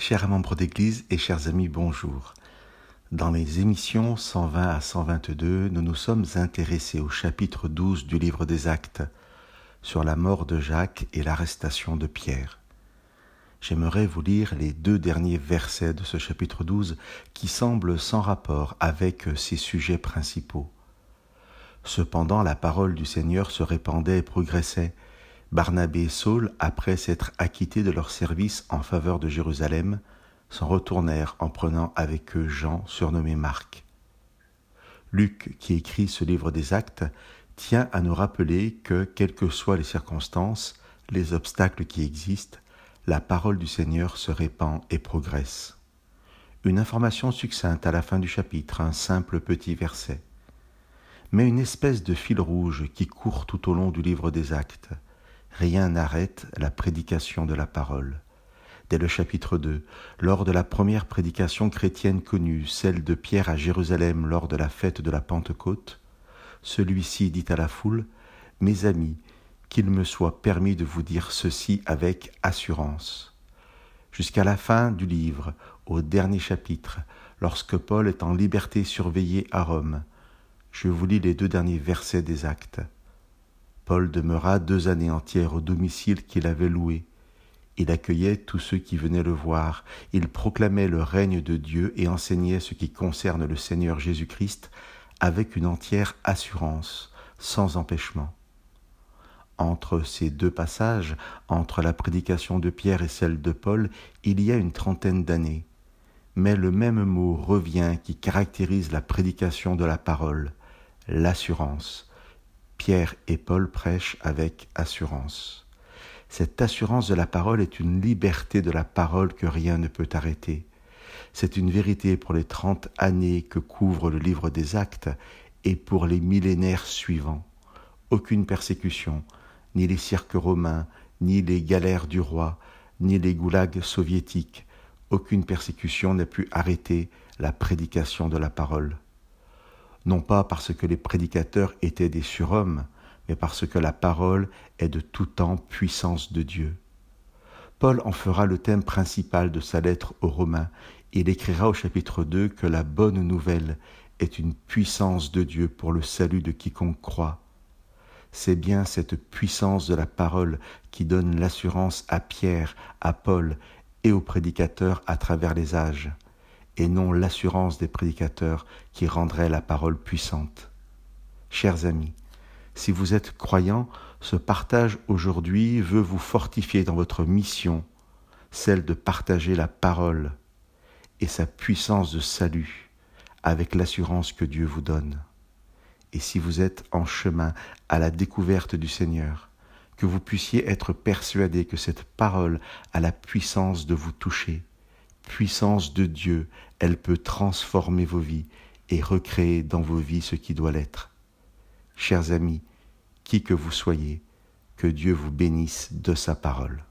Chers membres d'Église et chers amis, bonjour. Dans les émissions 120 à 122, nous nous sommes intéressés au chapitre 12 du livre des Actes, sur la mort de Jacques et l'arrestation de Pierre. J'aimerais vous lire les deux derniers versets de ce chapitre 12 qui semblent sans rapport avec ces sujets principaux. Cependant la parole du Seigneur se répandait et progressait, Barnabé et Saul, après s'être acquittés de leur service en faveur de Jérusalem, s'en retournèrent en prenant avec eux Jean, surnommé Marc. Luc, qui écrit ce livre des actes, tient à nous rappeler que, quelles que soient les circonstances, les obstacles qui existent, la parole du Seigneur se répand et progresse. Une information succincte à la fin du chapitre, un simple petit verset. Mais une espèce de fil rouge qui court tout au long du livre des actes, rien n'arrête la prédication de la parole. Dès le chapitre 2, lors de la première prédication chrétienne connue, celle de Pierre à Jérusalem lors de la fête de la Pentecôte, celui-ci dit à la foule, Mes amis, qu'il me soit permis de vous dire ceci avec assurance. Jusqu'à la fin du livre, au dernier chapitre, lorsque Paul est en liberté surveillée à Rome, je vous lis les deux derniers versets des actes. Paul demeura deux années entières au domicile qu'il avait loué. Il accueillait tous ceux qui venaient le voir, il proclamait le règne de Dieu et enseignait ce qui concerne le Seigneur Jésus-Christ avec une entière assurance, sans empêchement. Entre ces deux passages, entre la prédication de Pierre et celle de Paul, il y a une trentaine d'années. Mais le même mot revient qui caractérise la prédication de la parole, l'assurance. Pierre et Paul prêchent avec assurance. Cette assurance de la parole est une liberté de la parole que rien ne peut arrêter. C'est une vérité pour les trente années que couvre le livre des actes et pour les millénaires suivants. Aucune persécution, ni les cirques romains, ni les galères du roi, ni les goulags soviétiques, aucune persécution n'a pu arrêter la prédication de la parole non pas parce que les prédicateurs étaient des surhommes, mais parce que la parole est de tout temps puissance de Dieu. Paul en fera le thème principal de sa lettre aux Romains. Il écrira au chapitre 2 que la bonne nouvelle est une puissance de Dieu pour le salut de quiconque croit. C'est bien cette puissance de la parole qui donne l'assurance à Pierre, à Paul et aux prédicateurs à travers les âges et non l'assurance des prédicateurs qui rendrait la parole puissante. Chers amis, si vous êtes croyants, ce partage aujourd'hui veut vous fortifier dans votre mission, celle de partager la parole et sa puissance de salut avec l'assurance que Dieu vous donne. Et si vous êtes en chemin à la découverte du Seigneur, que vous puissiez être persuadé que cette parole a la puissance de vous toucher, puissance de Dieu, elle peut transformer vos vies et recréer dans vos vies ce qui doit l'être. Chers amis, qui que vous soyez, que Dieu vous bénisse de sa parole.